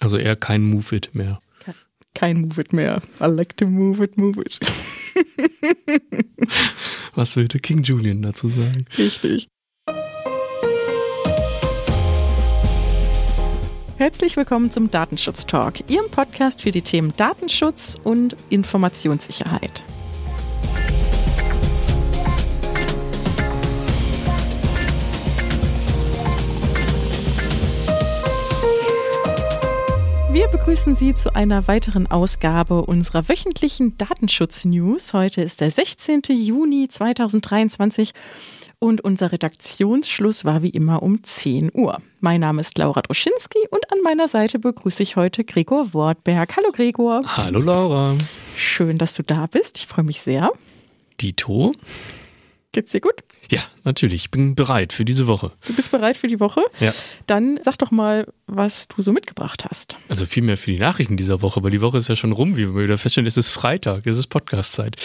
Also eher kein Move It mehr. Kein Move It mehr. I like to move it, move it. Was würde King Julian dazu sagen? Richtig. Herzlich willkommen zum Datenschutz Talk, Ihrem Podcast für die Themen Datenschutz und Informationssicherheit. Begrüßen Sie zu einer weiteren Ausgabe unserer wöchentlichen Datenschutz-News. Heute ist der 16. Juni 2023 und unser Redaktionsschluss war wie immer um 10 Uhr. Mein Name ist Laura Droschinski und an meiner Seite begrüße ich heute Gregor Wortberg. Hallo Gregor. Hallo Laura. Schön, dass du da bist. Ich freue mich sehr. Dito. Geht's dir gut? Ja, natürlich. Ich bin bereit für diese Woche. Du bist bereit für die Woche? Ja. Dann sag doch mal, was du so mitgebracht hast. Also vielmehr für die Nachrichten dieser Woche, weil die Woche ist ja schon rum, wie wir wieder feststellen. Es ist Freitag, es ist Podcastzeit.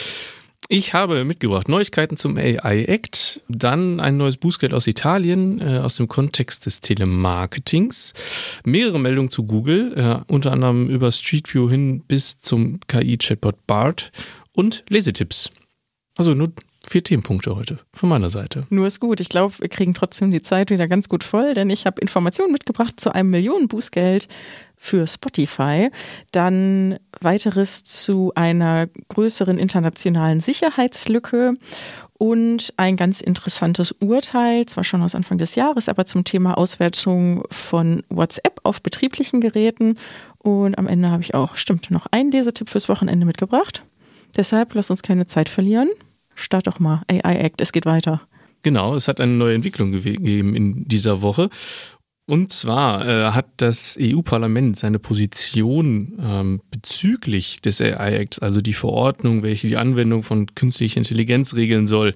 Ich habe mitgebracht Neuigkeiten zum AI Act, dann ein neues Bußgeld aus Italien äh, aus dem Kontext des Telemarketings, mehrere Meldungen zu Google, äh, unter anderem über Street View hin bis zum KI-Chatbot BART und Lesetipps. Also nur vier Themenpunkte heute von meiner Seite. Nur ist gut. Ich glaube, wir kriegen trotzdem die Zeit wieder ganz gut voll, denn ich habe Informationen mitgebracht zu einem Millionenbußgeld für Spotify. Dann weiteres zu einer größeren internationalen Sicherheitslücke und ein ganz interessantes Urteil, zwar schon aus Anfang des Jahres, aber zum Thema Auswertung von WhatsApp auf betrieblichen Geräten. Und am Ende habe ich auch, stimmt, noch einen Lesetipp fürs Wochenende mitgebracht. Deshalb lass uns keine Zeit verlieren. Start doch mal AI Act, es geht weiter. Genau, es hat eine neue Entwicklung gegeben in dieser Woche. Und zwar äh, hat das EU-Parlament seine Position ähm, bezüglich des AI Acts, also die Verordnung, welche die Anwendung von künstlicher Intelligenz regeln soll,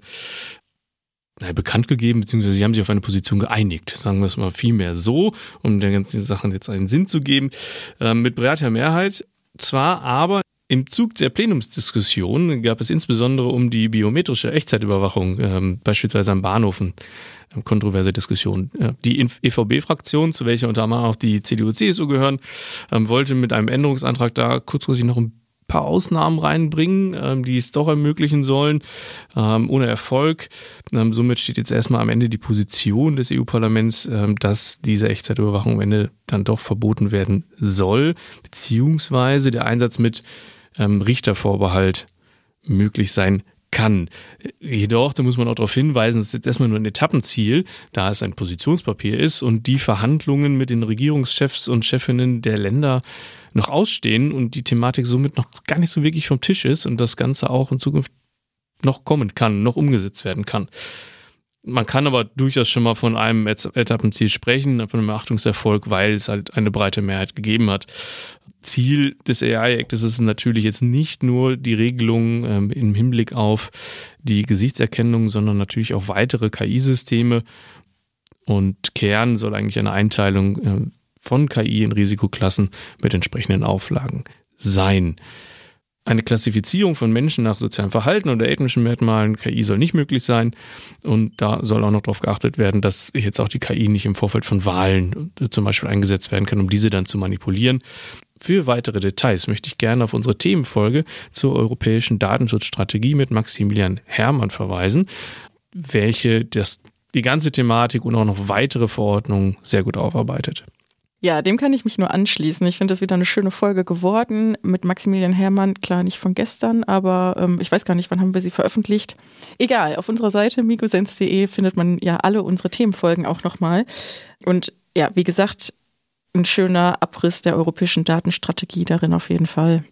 naja, bekannt gegeben, beziehungsweise sie haben sich auf eine Position geeinigt, sagen wir es mal vielmehr so, um der ganzen Sache jetzt einen Sinn zu geben, äh, mit breiter Mehrheit. Zwar aber im Zug der Plenumsdiskussion gab es insbesondere um die biometrische Echtzeitüberwachung, ähm, beispielsweise am Bahnhofen, äh, kontroverse Diskussionen. Die EVB-Fraktion, zu welcher unter anderem auch die CDU-CSU gehören, ähm, wollte mit einem Änderungsantrag da kurzfristig noch ein paar Ausnahmen reinbringen, ähm, die es doch ermöglichen sollen, ähm, ohne Erfolg. Somit steht jetzt erstmal am Ende die Position des EU-Parlaments, dass diese Echtzeitüberwachung am Ende dann doch verboten werden soll, beziehungsweise der Einsatz mit ähm, Richtervorbehalt möglich sein kann. Jedoch, da muss man auch darauf hinweisen, ist jetzt erstmal nur ein Etappenziel, da es ein Positionspapier ist und die Verhandlungen mit den Regierungschefs und Chefinnen der Länder noch ausstehen und die Thematik somit noch gar nicht so wirklich vom Tisch ist und das Ganze auch in Zukunft noch kommen kann, noch umgesetzt werden kann. Man kann aber durchaus schon mal von einem Etappenziel sprechen, von einem Achtungserfolg, weil es halt eine breite Mehrheit gegeben hat. Ziel des AI-Actes ist natürlich jetzt nicht nur die Regelung ähm, im Hinblick auf die Gesichtserkennung, sondern natürlich auch weitere KI-Systeme. Und Kern soll eigentlich eine Einteilung äh, von KI in Risikoklassen mit entsprechenden Auflagen sein. Eine Klassifizierung von Menschen nach sozialem Verhalten oder ethnischen Merkmalen KI soll nicht möglich sein. Und da soll auch noch darauf geachtet werden, dass jetzt auch die KI nicht im Vorfeld von Wahlen äh, zum Beispiel eingesetzt werden kann, um diese dann zu manipulieren. Für weitere Details möchte ich gerne auf unsere Themenfolge zur europäischen Datenschutzstrategie mit Maximilian Hermann verweisen, welche das, die ganze Thematik und auch noch weitere Verordnungen sehr gut aufarbeitet. Ja, dem kann ich mich nur anschließen. Ich finde das wieder eine schöne Folge geworden mit Maximilian Hermann. Klar, nicht von gestern, aber ähm, ich weiß gar nicht, wann haben wir sie veröffentlicht. Egal, auf unserer Seite migosens.de findet man ja alle unsere Themenfolgen auch nochmal. Und ja, wie gesagt, ein schöner Abriss der europäischen Datenstrategie darin auf jeden Fall.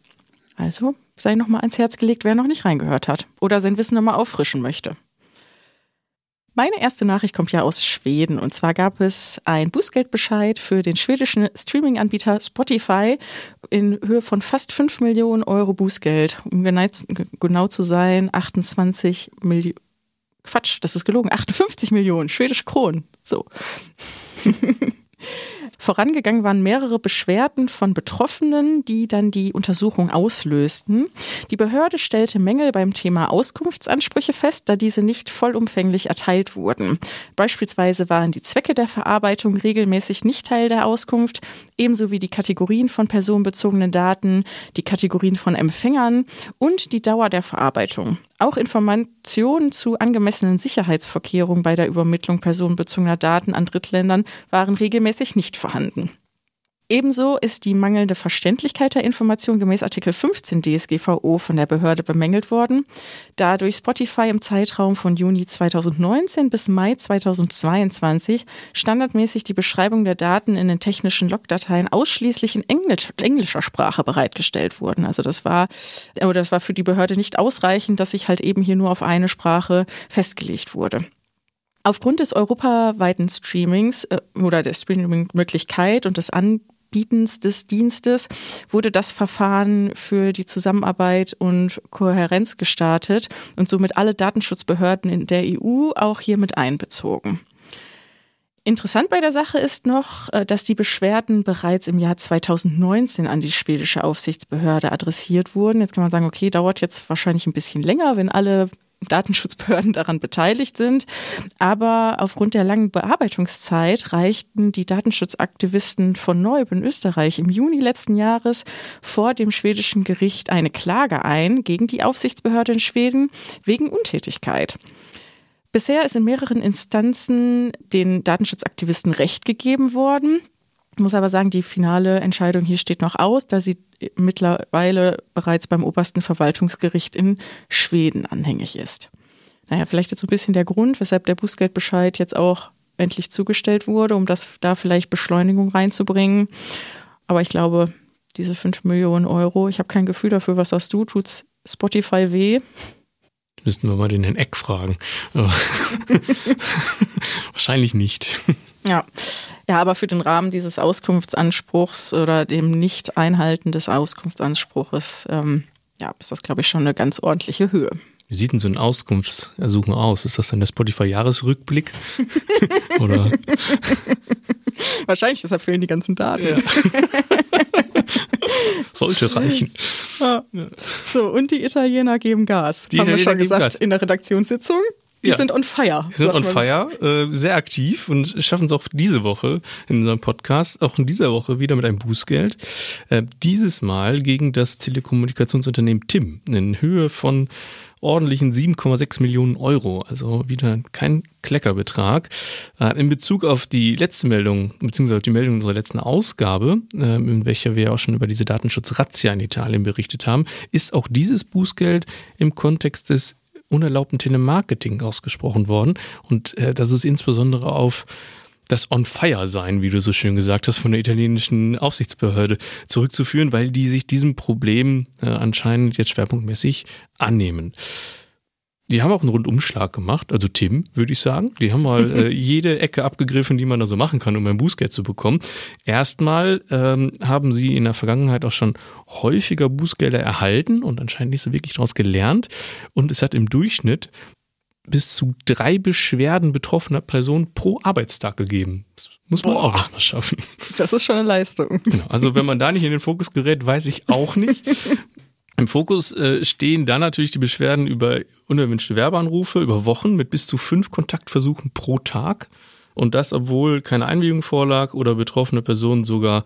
Also sei nochmal ans Herz gelegt, wer noch nicht reingehört hat oder sein Wissen nochmal auffrischen möchte. Meine erste Nachricht kommt ja aus Schweden. Und zwar gab es einen Bußgeldbescheid für den schwedischen Streaming-Anbieter Spotify in Höhe von fast 5 Millionen Euro Bußgeld. Um genau zu sein, 28 Millionen. Quatsch, das ist gelogen. 58 Millionen schwedische Kronen. So. Vorangegangen waren mehrere Beschwerden von Betroffenen, die dann die Untersuchung auslösten. Die Behörde stellte Mängel beim Thema Auskunftsansprüche fest, da diese nicht vollumfänglich erteilt wurden. Beispielsweise waren die Zwecke der Verarbeitung regelmäßig nicht Teil der Auskunft, ebenso wie die Kategorien von personenbezogenen Daten, die Kategorien von Empfängern und die Dauer der Verarbeitung. Auch Informationen zu angemessenen Sicherheitsvorkehrungen bei der Übermittlung personenbezogener Daten an Drittländern waren regelmäßig nicht vorhanden. Ebenso ist die mangelnde Verständlichkeit der Information gemäß Artikel 15 DSGVO von der Behörde bemängelt worden, da durch Spotify im Zeitraum von Juni 2019 bis Mai 2022 standardmäßig die Beschreibung der Daten in den technischen Logdateien ausschließlich in Englisch, englischer Sprache bereitgestellt wurden. Also das war, oder das war für die Behörde nicht ausreichend, dass sich halt eben hier nur auf eine Sprache festgelegt wurde. Aufgrund des europaweiten Streamings äh, oder der Streaming-Möglichkeit und des Anbietens Bietens des Dienstes wurde das Verfahren für die Zusammenarbeit und Kohärenz gestartet und somit alle Datenschutzbehörden in der EU auch hier mit einbezogen. Interessant bei der Sache ist noch, äh, dass die Beschwerden bereits im Jahr 2019 an die schwedische Aufsichtsbehörde adressiert wurden. Jetzt kann man sagen, okay, dauert jetzt wahrscheinlich ein bisschen länger, wenn alle Datenschutzbehörden daran beteiligt sind. Aber aufgrund der langen Bearbeitungszeit reichten die Datenschutzaktivisten von Neub in Österreich im Juni letzten Jahres vor dem schwedischen Gericht eine Klage ein gegen die Aufsichtsbehörde in Schweden wegen Untätigkeit. Bisher ist in mehreren Instanzen den Datenschutzaktivisten Recht gegeben worden. Ich muss aber sagen, die finale Entscheidung hier steht noch aus, da sie mittlerweile bereits beim obersten Verwaltungsgericht in Schweden anhängig ist. Naja, vielleicht jetzt so ein bisschen der Grund, weshalb der Bußgeldbescheid jetzt auch endlich zugestellt wurde, um das da vielleicht Beschleunigung reinzubringen. Aber ich glaube, diese 5 Millionen Euro, ich habe kein Gefühl dafür, was sagst du? Tut's Spotify weh? Müssten wir mal den Herrn Eck fragen. Wahrscheinlich nicht. Ja. ja, aber für den Rahmen dieses Auskunftsanspruchs oder dem Nicht-Einhalten des Auskunftsanspruches, ähm, ja, ist das, glaube ich, schon eine ganz ordentliche Höhe. Wie sieht denn so ein Auskunftsersuchen aus? Ist das dann der Spotify-Jahresrückblick? Oder? Wahrscheinlich, deshalb fehlen die ganzen Daten. Ja. Sollte reichen. Ja. So, und die Italiener geben Gas. Die haben Italiener wir schon gesagt Gas. in der Redaktionssitzung. Die ja. sind on fire. Die sind on fire, äh, sehr aktiv und schaffen es auch diese Woche in unserem Podcast, auch in dieser Woche wieder mit einem Bußgeld. Äh, dieses Mal gegen das Telekommunikationsunternehmen TIM in Höhe von ordentlichen 7,6 Millionen Euro. Also wieder kein Kleckerbetrag. Äh, in Bezug auf die letzte Meldung, beziehungsweise auf die Meldung unserer letzten Ausgabe, äh, in welcher wir auch schon über diese Datenschutzrazzia in Italien berichtet haben, ist auch dieses Bußgeld im Kontext des unerlaubten Telemarketing ausgesprochen worden. Und äh, das ist insbesondere auf das On-Fire-Sein, wie du so schön gesagt hast, von der italienischen Aufsichtsbehörde zurückzuführen, weil die sich diesem Problem äh, anscheinend jetzt schwerpunktmäßig annehmen. Die haben auch einen Rundumschlag gemacht, also Tim, würde ich sagen. Die haben mal äh, jede Ecke abgegriffen, die man da so machen kann, um ein Bußgeld zu bekommen. Erstmal ähm, haben sie in der Vergangenheit auch schon häufiger Bußgelder erhalten und anscheinend nicht so wirklich daraus gelernt. Und es hat im Durchschnitt bis zu drei Beschwerden betroffener Personen pro Arbeitstag gegeben. Das muss man Boah, auch erstmal schaffen. Das ist schon eine Leistung. Genau, also wenn man da nicht in den Fokus gerät, weiß ich auch nicht. Im Fokus äh, stehen dann natürlich die Beschwerden über unerwünschte Werbeanrufe über Wochen mit bis zu fünf Kontaktversuchen pro Tag. Und das, obwohl keine Einwilligung vorlag oder betroffene Personen sogar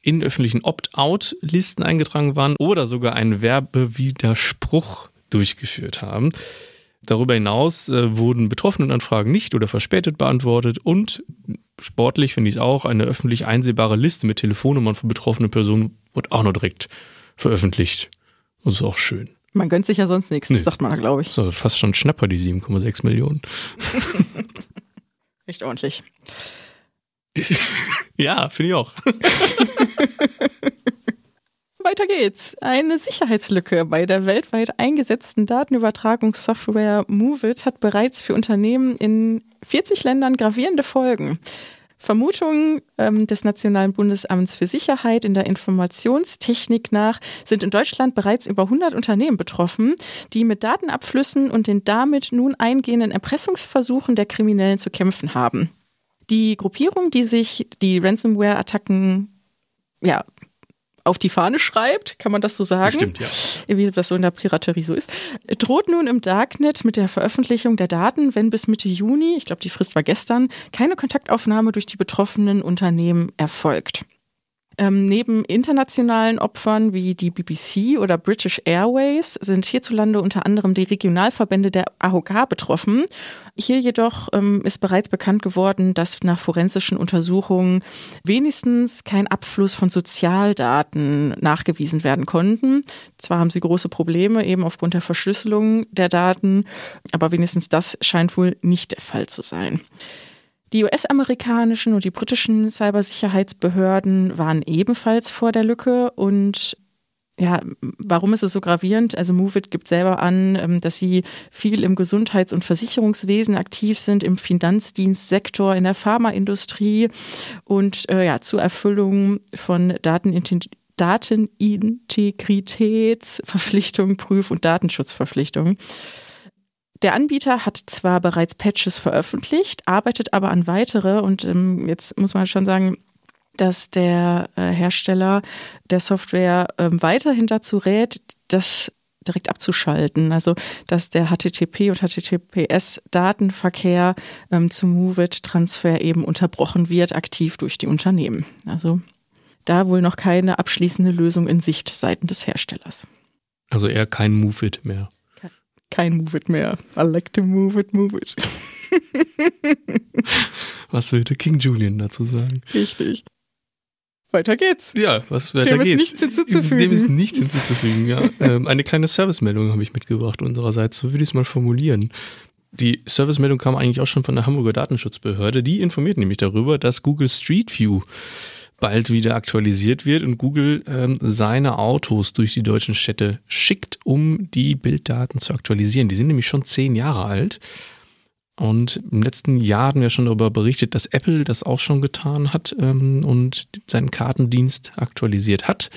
in öffentlichen Opt-out-Listen eingetragen waren oder sogar einen Werbewiderspruch durchgeführt haben. Darüber hinaus äh, wurden Betroffenenanfragen nicht oder verspätet beantwortet und sportlich finde ich auch, eine öffentlich einsehbare Liste mit Telefonnummern von betroffenen Personen wird auch noch direkt veröffentlicht. Das ist auch schön. Man gönnt sich ja sonst nichts, nee. sagt man, glaube ich. So, fast schon Schnapper, die 7,6 Millionen. Echt ordentlich. ja, finde ich auch. Weiter geht's. Eine Sicherheitslücke bei der weltweit eingesetzten Datenübertragungssoftware Moveit hat bereits für Unternehmen in 40 Ländern gravierende Folgen. Vermutungen ähm, des Nationalen Bundesamts für Sicherheit in der Informationstechnik nach sind in Deutschland bereits über 100 Unternehmen betroffen, die mit Datenabflüssen und den damit nun eingehenden Erpressungsversuchen der Kriminellen zu kämpfen haben. Die Gruppierung, die sich die Ransomware-Attacken ja, auf die Fahne schreibt, kann man das so sagen? Stimmt, ja. Wie das so in der Piraterie so ist. Droht nun im Darknet mit der Veröffentlichung der Daten, wenn bis Mitte Juni, ich glaube, die Frist war gestern, keine Kontaktaufnahme durch die betroffenen Unternehmen erfolgt. Ähm, neben internationalen Opfern wie die BBC oder British Airways sind hierzulande unter anderem die Regionalverbände der AHK betroffen. Hier jedoch ähm, ist bereits bekannt geworden, dass nach forensischen Untersuchungen wenigstens kein Abfluss von Sozialdaten nachgewiesen werden konnten. Zwar haben sie große Probleme eben aufgrund der Verschlüsselung der Daten, aber wenigstens das scheint wohl nicht der Fall zu sein. Die US-amerikanischen und die britischen Cybersicherheitsbehörden waren ebenfalls vor der Lücke und ja, warum ist es so gravierend? Also Movit gibt selber an, ähm, dass sie viel im Gesundheits- und Versicherungswesen aktiv sind, im Finanzdienstsektor, in der Pharmaindustrie und äh, ja, zur Erfüllung von Datenintensiv Datenintegritätsverpflichtungen, Prüf- und Datenschutzverpflichtungen. Der Anbieter hat zwar bereits Patches veröffentlicht, arbeitet aber an weitere und ähm, jetzt muss man schon sagen, dass der äh, Hersteller der Software ähm, weiterhin dazu rät, das direkt abzuschalten. Also dass der HTTP und HTTPS-Datenverkehr ähm, zum Movit-Transfer eben unterbrochen wird, aktiv durch die Unternehmen. Also da wohl noch keine abschließende Lösung in Sicht seitens des Herstellers. Also eher kein Move-It mehr kein Move It mehr. I like to move it, move it. was würde King Julian dazu sagen? Richtig. Weiter geht's. Ja, was weiter Dem geht's? Dem ist nichts hinzuzufügen. Dem ist nichts hinzuzufügen, ja. ähm, eine kleine Servicemeldung habe ich mitgebracht unsererseits, so würde ich es mal formulieren. Die Servicemeldung kam eigentlich auch schon von der Hamburger Datenschutzbehörde. Die informiert nämlich darüber, dass Google Street View bald wieder aktualisiert wird und Google ähm, seine Autos durch die deutschen Städte schickt, um die Bilddaten zu aktualisieren. Die sind nämlich schon zehn Jahre alt. Und im letzten Jahr hatten wir schon darüber berichtet, dass Apple das auch schon getan hat ähm, und seinen Kartendienst aktualisiert hat.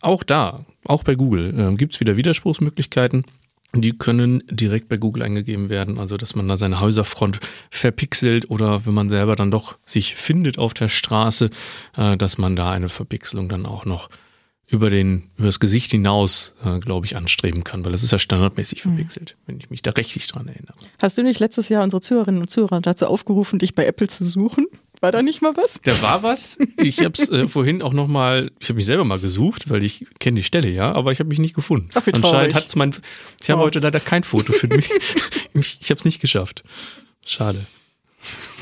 Auch da, auch bei Google, äh, gibt es wieder Widerspruchsmöglichkeiten. Die können direkt bei Google eingegeben werden, also dass man da seine Häuserfront verpixelt oder wenn man selber dann doch sich findet auf der Straße, äh, dass man da eine Verpixelung dann auch noch über den über das Gesicht hinaus, äh, glaube ich, anstreben kann, weil das ist ja standardmäßig mhm. verpixelt, mhm. wenn ich mich da rechtlich dran erinnere. Hast du nicht letztes Jahr unsere Zuhörerinnen und Zuhörer dazu aufgerufen, dich bei Apple zu suchen? War da nicht mal was? Da war was. Ich habe es äh, vorhin auch noch mal, ich habe mich selber mal gesucht, weil ich kenne die Stelle ja, aber ich habe mich nicht gefunden. Ach, wie Anscheinend hat es mein, ich habe oh. heute leider kein Foto für mich. ich ich habe es nicht geschafft. Schade.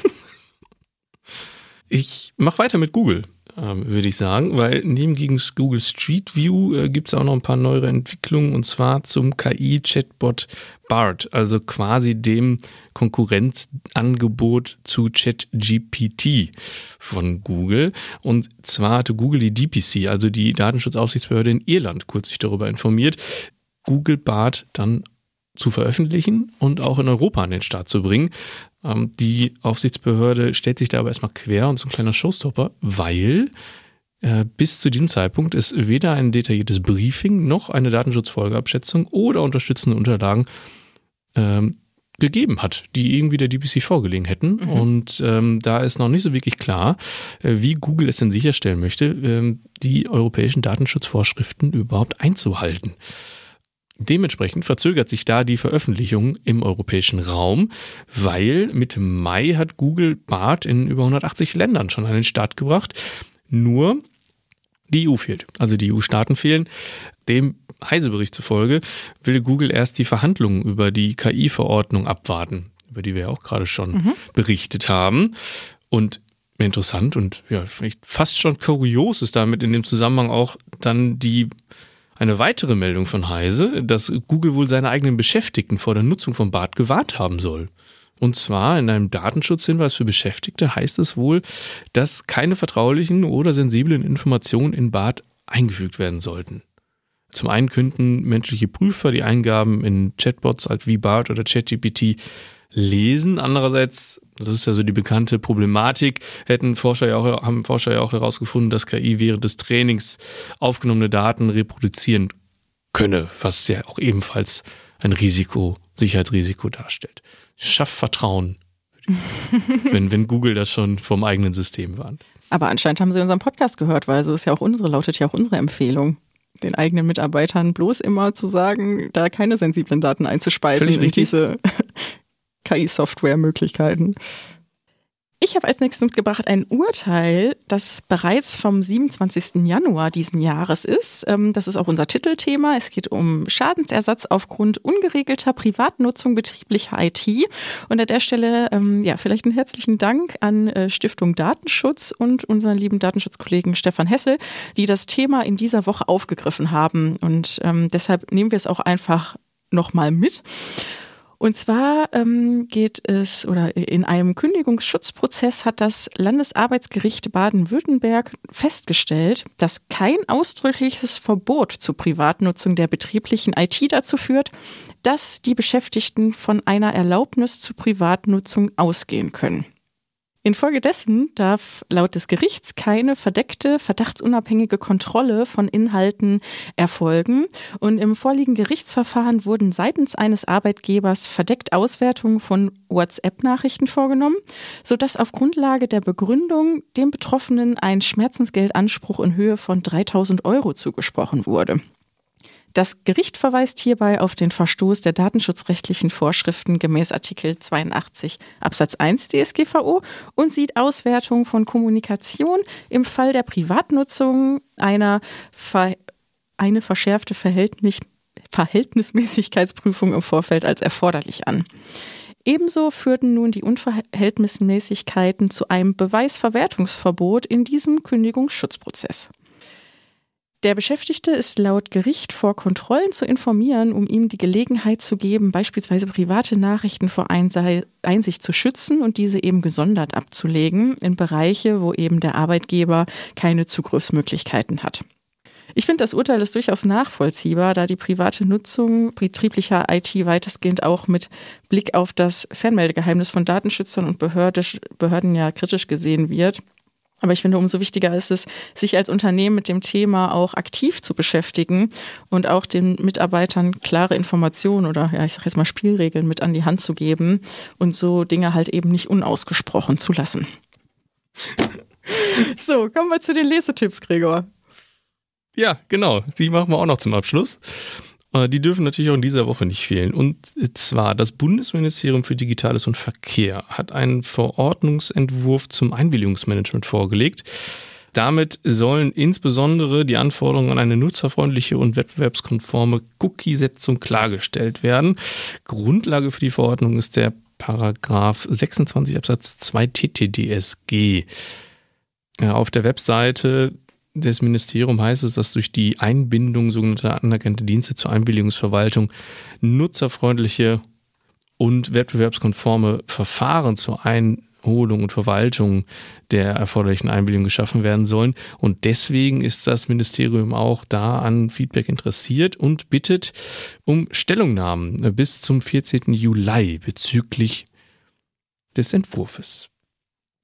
Ich mache weiter mit Google ähm, würde ich sagen, weil neben gegen Google Street View äh, gibt es auch noch ein paar neuere Entwicklungen und zwar zum KI-Chatbot BART, also quasi dem Konkurrenzangebot zu ChatGPT von Google. Und zwar hatte Google die DPC, also die Datenschutzaufsichtsbehörde in Irland, kürzlich darüber informiert, Google BART dann zu veröffentlichen und auch in Europa an den Start zu bringen. Ähm, die Aufsichtsbehörde stellt sich da aber erstmal quer und so ein kleiner Showstopper, weil äh, bis zu diesem Zeitpunkt es weder ein detailliertes Briefing noch eine Datenschutzfolgeabschätzung oder unterstützende Unterlagen ähm, gegeben hat, die irgendwie der DPC vorgelegen hätten. Mhm. Und ähm, da ist noch nicht so wirklich klar, äh, wie Google es denn sicherstellen möchte, ähm, die europäischen Datenschutzvorschriften überhaupt einzuhalten. Dementsprechend verzögert sich da die Veröffentlichung im europäischen Raum, weil Mitte Mai hat Google BART in über 180 Ländern schon an den Start gebracht. Nur die EU fehlt. Also die EU-Staaten fehlen. Dem Heise-Bericht zufolge will Google erst die Verhandlungen über die KI-Verordnung abwarten, über die wir ja auch gerade schon mhm. berichtet haben. Und interessant und ja, vielleicht fast schon kurios ist damit in dem Zusammenhang auch dann die eine weitere Meldung von Heise, dass Google wohl seine eigenen Beschäftigten vor der Nutzung von BART gewahrt haben soll. Und zwar in einem Datenschutzhinweis für Beschäftigte heißt es wohl, dass keine vertraulichen oder sensiblen Informationen in BART eingefügt werden sollten. Zum einen könnten menschliche Prüfer die Eingaben in Chatbots als wie BART oder ChatGPT lesen. Andererseits, das ist ja so die bekannte Problematik, hätten Forscher ja auch, haben Forscher ja auch herausgefunden, dass KI während des Trainings aufgenommene Daten reproduzieren könne, was ja auch ebenfalls ein Risiko, Sicherheitsrisiko darstellt. Schafft Vertrauen, wenn, wenn Google das schon vom eigenen System warnt. Aber anscheinend haben sie unseren Podcast gehört, weil so ist ja auch unsere, lautet ja auch unsere Empfehlung, den eigenen Mitarbeitern bloß immer zu sagen, da keine sensiblen Daten einzuspeisen in diese KI-Software-Möglichkeiten. Ich habe als nächstes mitgebracht ein Urteil, das bereits vom 27. Januar diesen Jahres ist. Ähm, das ist auch unser Titelthema. Es geht um Schadensersatz aufgrund ungeregelter Privatnutzung betrieblicher IT. Und an der Stelle ähm, ja vielleicht einen herzlichen Dank an äh, Stiftung Datenschutz und unseren lieben Datenschutzkollegen Stefan Hessel, die das Thema in dieser Woche aufgegriffen haben. Und ähm, deshalb nehmen wir es auch einfach nochmal mit. Und zwar ähm, geht es, oder in einem Kündigungsschutzprozess hat das Landesarbeitsgericht Baden-Württemberg festgestellt, dass kein ausdrückliches Verbot zur Privatnutzung der betrieblichen IT dazu führt, dass die Beschäftigten von einer Erlaubnis zur Privatnutzung ausgehen können. Infolgedessen darf laut des Gerichts keine verdeckte, verdachtsunabhängige Kontrolle von Inhalten erfolgen. Und im vorliegenden Gerichtsverfahren wurden seitens eines Arbeitgebers verdeckt Auswertungen von WhatsApp-Nachrichten vorgenommen, sodass auf Grundlage der Begründung dem Betroffenen ein Schmerzensgeldanspruch in Höhe von 3000 Euro zugesprochen wurde. Das Gericht verweist hierbei auf den Verstoß der datenschutzrechtlichen Vorschriften gemäß Artikel 82 Absatz 1 DSGVO und sieht Auswertung von Kommunikation im Fall der Privatnutzung einer ver eine verschärfte Verhältnis Verhältnismäßigkeitsprüfung im Vorfeld als erforderlich an. Ebenso führten nun die Unverhältnismäßigkeiten zu einem Beweisverwertungsverbot in diesem Kündigungsschutzprozess. Der Beschäftigte ist laut Gericht vor Kontrollen zu informieren, um ihm die Gelegenheit zu geben, beispielsweise private Nachrichten vor Einsicht zu schützen und diese eben gesondert abzulegen in Bereiche, wo eben der Arbeitgeber keine Zugriffsmöglichkeiten hat. Ich finde, das Urteil ist durchaus nachvollziehbar, da die private Nutzung betrieblicher IT weitestgehend auch mit Blick auf das Fernmeldegeheimnis von Datenschützern und Behörden ja kritisch gesehen wird. Aber ich finde, umso wichtiger ist es, sich als Unternehmen mit dem Thema auch aktiv zu beschäftigen und auch den Mitarbeitern klare Informationen oder, ja, ich sage jetzt mal Spielregeln mit an die Hand zu geben und so Dinge halt eben nicht unausgesprochen zu lassen. So, kommen wir zu den Lesetipps, Gregor. Ja, genau. Die machen wir auch noch zum Abschluss. Äh, die dürfen natürlich auch in dieser Woche nicht fehlen. Und zwar das Bundesministerium für Digitales und Verkehr hat einen Verordnungsentwurf zum Einwilligungsmanagement vorgelegt. Damit sollen insbesondere die Anforderungen an eine nutzerfreundliche und wettbewerbskonforme Cookie-Setzung klargestellt werden. Grundlage für die Verordnung ist der Paragraph 26 Absatz 2 TTDSG. Auf der Webseite des Ministeriums heißt es, dass durch die Einbindung sogenannter anerkannter Dienste zur Einwilligungsverwaltung nutzerfreundliche und wettbewerbskonforme Verfahren zur Einholung und Verwaltung der erforderlichen Einwilligung geschaffen werden sollen. Und deswegen ist das Ministerium auch da an Feedback interessiert und bittet um Stellungnahmen bis zum 14. Juli bezüglich des Entwurfs.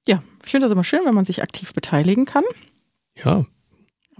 Ja, ich finde das immer schön, wenn man sich aktiv beteiligen kann. Ja,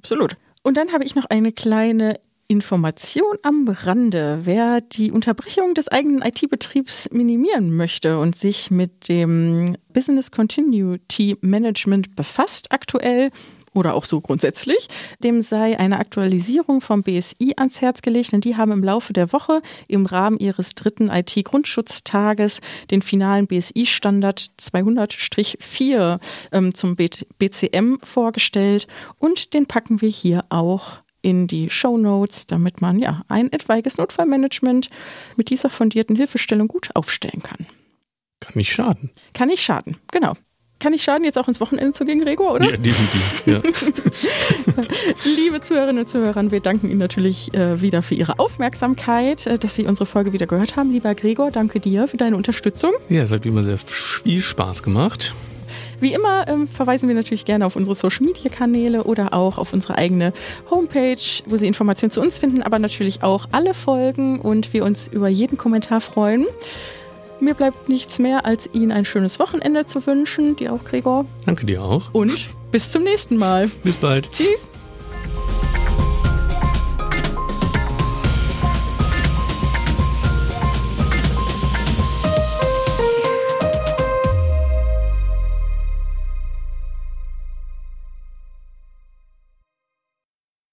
Absolut. Und dann habe ich noch eine kleine Information am Rande. Wer die Unterbrechung des eigenen IT-Betriebs minimieren möchte und sich mit dem Business Continuity Management befasst aktuell, oder auch so grundsätzlich, dem sei eine Aktualisierung vom BSI ans Herz gelegt, denn die haben im Laufe der Woche im Rahmen ihres dritten IT-Grundschutztages den finalen BSI-Standard 200-4 ähm, zum BCM vorgestellt und den packen wir hier auch in die Show Notes, damit man ja ein etwaiges Notfallmanagement mit dieser fundierten Hilfestellung gut aufstellen kann. Kann nicht schaden. Kann nicht schaden, genau kann nicht schaden, jetzt auch ins Wochenende zu gehen, Gregor, oder? Ja, definitiv. Ja. Liebe Zuhörerinnen und Zuhörer, wir danken Ihnen natürlich äh, wieder für Ihre Aufmerksamkeit, äh, dass Sie unsere Folge wieder gehört haben. Lieber Gregor, danke dir für deine Unterstützung. Ja, es hat wie immer sehr viel Spaß gemacht. Wie immer ähm, verweisen wir natürlich gerne auf unsere Social Media Kanäle oder auch auf unsere eigene Homepage, wo Sie Informationen zu uns finden, aber natürlich auch alle Folgen und wir uns über jeden Kommentar freuen. Mir bleibt nichts mehr, als Ihnen ein schönes Wochenende zu wünschen. Dir auch, Gregor. Danke dir auch. Und bis zum nächsten Mal. Bis bald. Tschüss.